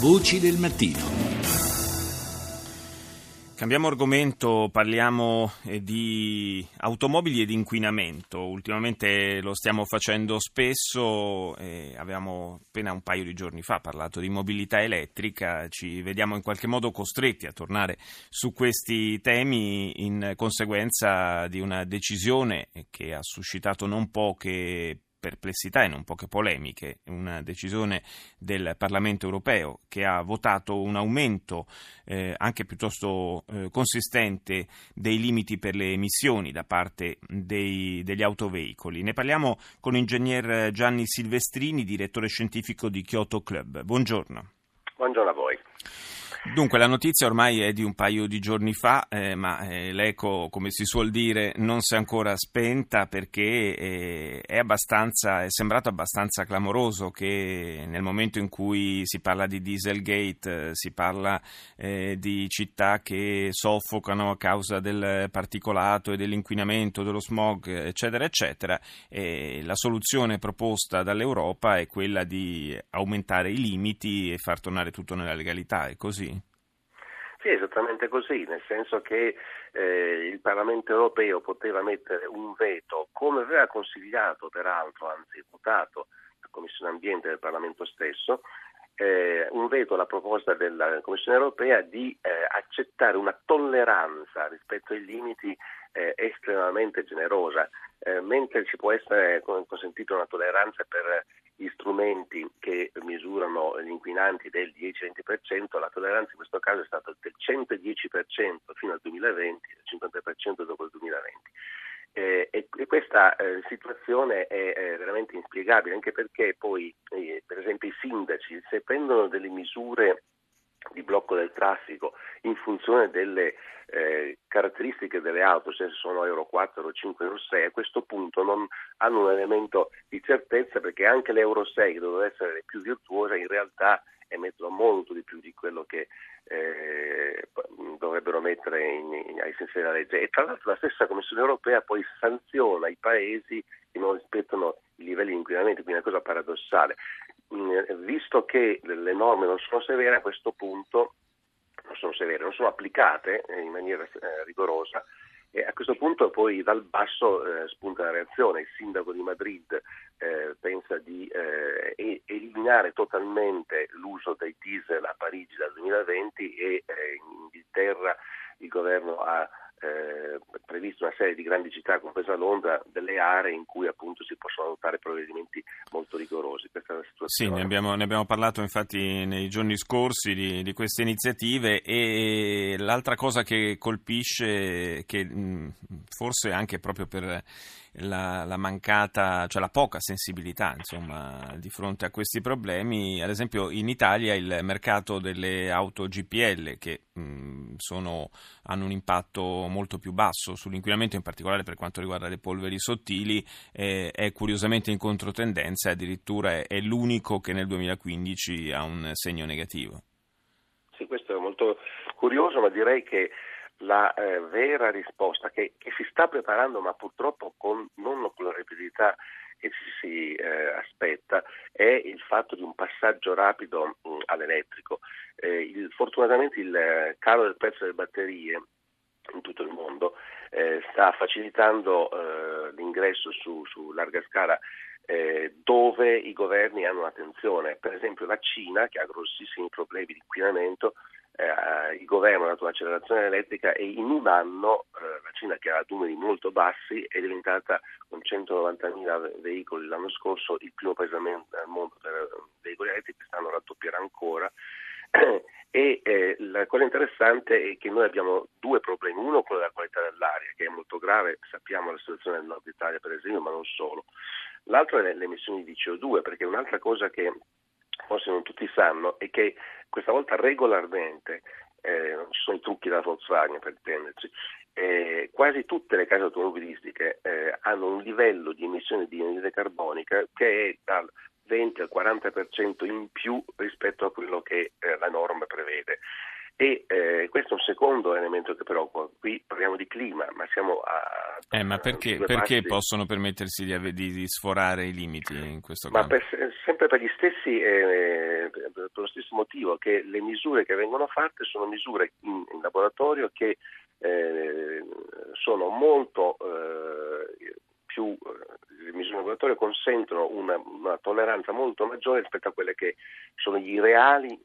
Voci del mattino. Cambiamo argomento, parliamo eh, di automobili e di inquinamento. Ultimamente lo stiamo facendo spesso, eh, avevamo appena un paio di giorni fa parlato di mobilità elettrica, ci vediamo in qualche modo costretti a tornare su questi temi in conseguenza di una decisione che ha suscitato non poche perplessità e non poche polemiche, una decisione del Parlamento europeo che ha votato un aumento eh, anche piuttosto eh, consistente dei limiti per le emissioni da parte dei, degli autoveicoli. Ne parliamo con l'ingegner Gianni Silvestrini, direttore scientifico di Kyoto Club. Buongiorno. Buongiorno a voi. Dunque, la notizia ormai è di un paio di giorni fa, eh, ma eh, l'eco, come si suol dire, non si è ancora spenta perché eh, è, è, sembrato abbastanza clamoroso che nel momento in cui si parla di Dieselgate, eh, si parla eh, di città che soffocano a causa del particolato e dell'inquinamento, dello smog, eccetera, eccetera, la soluzione proposta dall'Europa è quella di aumentare i limiti e far tornare tutto nella legalità, è così? Sì, esattamente così, nel senso che eh, il Parlamento europeo poteva mettere un veto, come aveva consigliato peraltro, anzi votato la Commissione Ambiente del Parlamento stesso, eh, un veto alla proposta della Commissione europea di eh, accettare una tolleranza rispetto ai limiti eh, estremamente generosa, eh, mentre ci può essere consentita una tolleranza per gli strumenti che misurano gli inquinanti del 10-20%, la tolleranza in questo caso è stata del 110% fino al 2020 e del 50% dopo il 2020. Eh, e, e, questa eh, situazione è, è, veramente inspiegabile anche perché poi, eh, per esempio, i sindaci, se prendono delle misure di blocco del traffico in funzione delle eh, caratteristiche delle auto, se sono Euro 4, Euro 5, Euro 6, a questo punto non hanno un elemento di certezza perché anche le Euro 6 che dovrebbero essere le più virtuose in realtà emettono molto di più di quello che eh, dovrebbero mettere in, in, ai sensi della legge e tra l'altro la stessa Commissione europea poi sanziona i paesi che non rispettano i livelli di inquinamento, quindi è una cosa paradossale. Mm, visto che le norme non sono severe a questo punto, non sono severe, non sono applicate eh, in maniera eh, rigorosa, e a questo punto poi dal basso eh, spunta la reazione. Il sindaco di Madrid eh, pensa di eh, eliminare totalmente l'uso dei diesel a Parigi dal 2020 e eh, in Inghilterra il governo ha eh, previsto una serie di grandi città, compresa Londra, delle aree in cui appunto si possono adottare provvedimenti molto rigorosi. Questa è la situazione. Sì, ne abbiamo, ne abbiamo parlato infatti nei giorni scorsi di, di, queste iniziative e l'altra cosa che colpisce, che mh, forse anche proprio per la, la, mancata, cioè la poca sensibilità insomma, di fronte a questi problemi. Ad esempio in Italia il mercato delle auto GPL che mh, sono, hanno un impatto molto più basso sull'inquinamento, in particolare per quanto riguarda le polveri sottili, eh, è curiosamente in controtendenza addirittura è, è l'unico che nel 2015 ha un segno negativo. Sì, questo è molto curioso, ma direi che la eh, vera risposta che, che, si sta preparando, ma purtroppo con, non con la rapidità che ci si eh, aspetta, è il fatto di un passaggio rapido mh, mm, all'elettrico. Eh, il, fortunatamente il eh, calo del prezzo delle batterie in tutto il mondo eh, sta facilitando eh, l'ingresso su, su larga scala dove i governi hanno un'attenzione. Per esempio la Cina, che ha grossissimi problemi di inquinamento, eh, il governo ha dato un'accelerazione elettrica e in un anno eh, la Cina che ha numeri molto bassi è diventata con 190.000 veicoli l'anno scorso il primo paese al mondo per veicoli elettrici, quest'anno raddoppierà ancora. e eh, la cosa interessante è che noi abbiamo due problemi, uno quello della qualità dell'aria che è molto grave, sappiamo la situazione del nord Italia per esempio, ma non solo. L'altro è le emissioni di CO2 perché un'altra cosa che forse non tutti sanno, è che questa volta regolarmente, eh, non ci sono i trucchi della Volkswagen per intenderci, eh, quasi tutte le case automobilistiche eh, hanno un livello di emissione di anidride carbonica che è dal 20 al 40% in più rispetto a quello che eh, la norma prevede. E eh, questo è un secondo elemento che però qui parliamo di clima, ma siamo a... Eh, ma perché, perché possono permettersi di, di, di, sforare i limiti in questo caso? Per, sempre per gli stessi, eh, per lo stesso motivo che le misure che vengono fatte sono misure in, in laboratorio che eh, sono molto eh, più eh, le misure laboratorio consentono una, una, tolleranza molto maggiore rispetto a quelle che sono gli reali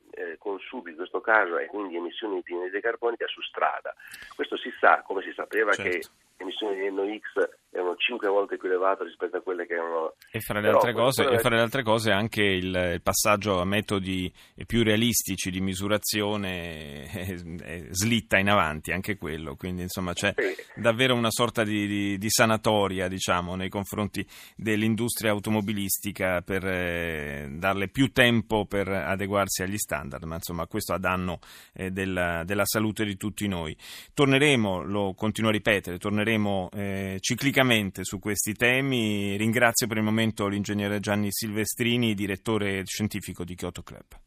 consumi in questo caso e quindi emissioni di anidride carbonica su strada. Questo si sa, come si sapeva certo. che emissioni di NOx erano cinque volte più elevate rispetto a quelle che erano... E fra le, altre, cose, e fra le altre cose anche il, il, passaggio a metodi più realistici di misurazione eh, eh, slitta in avanti, anche quello, quindi insomma c'è sì. davvero una sorta di, di, di, sanatoria diciamo, nei confronti dell'industria automobilistica per eh, darle più tempo per adeguarsi agli standard, ma insomma questo a danno eh, della, della, salute di tutti noi. Torneremo, lo continuo a ripetere, torneremo eh, ciclicamente specificamente su questi temi. Ringrazio per il momento l'ingegnere Gianni Silvestrini, direttore scientifico di Kyoto Club.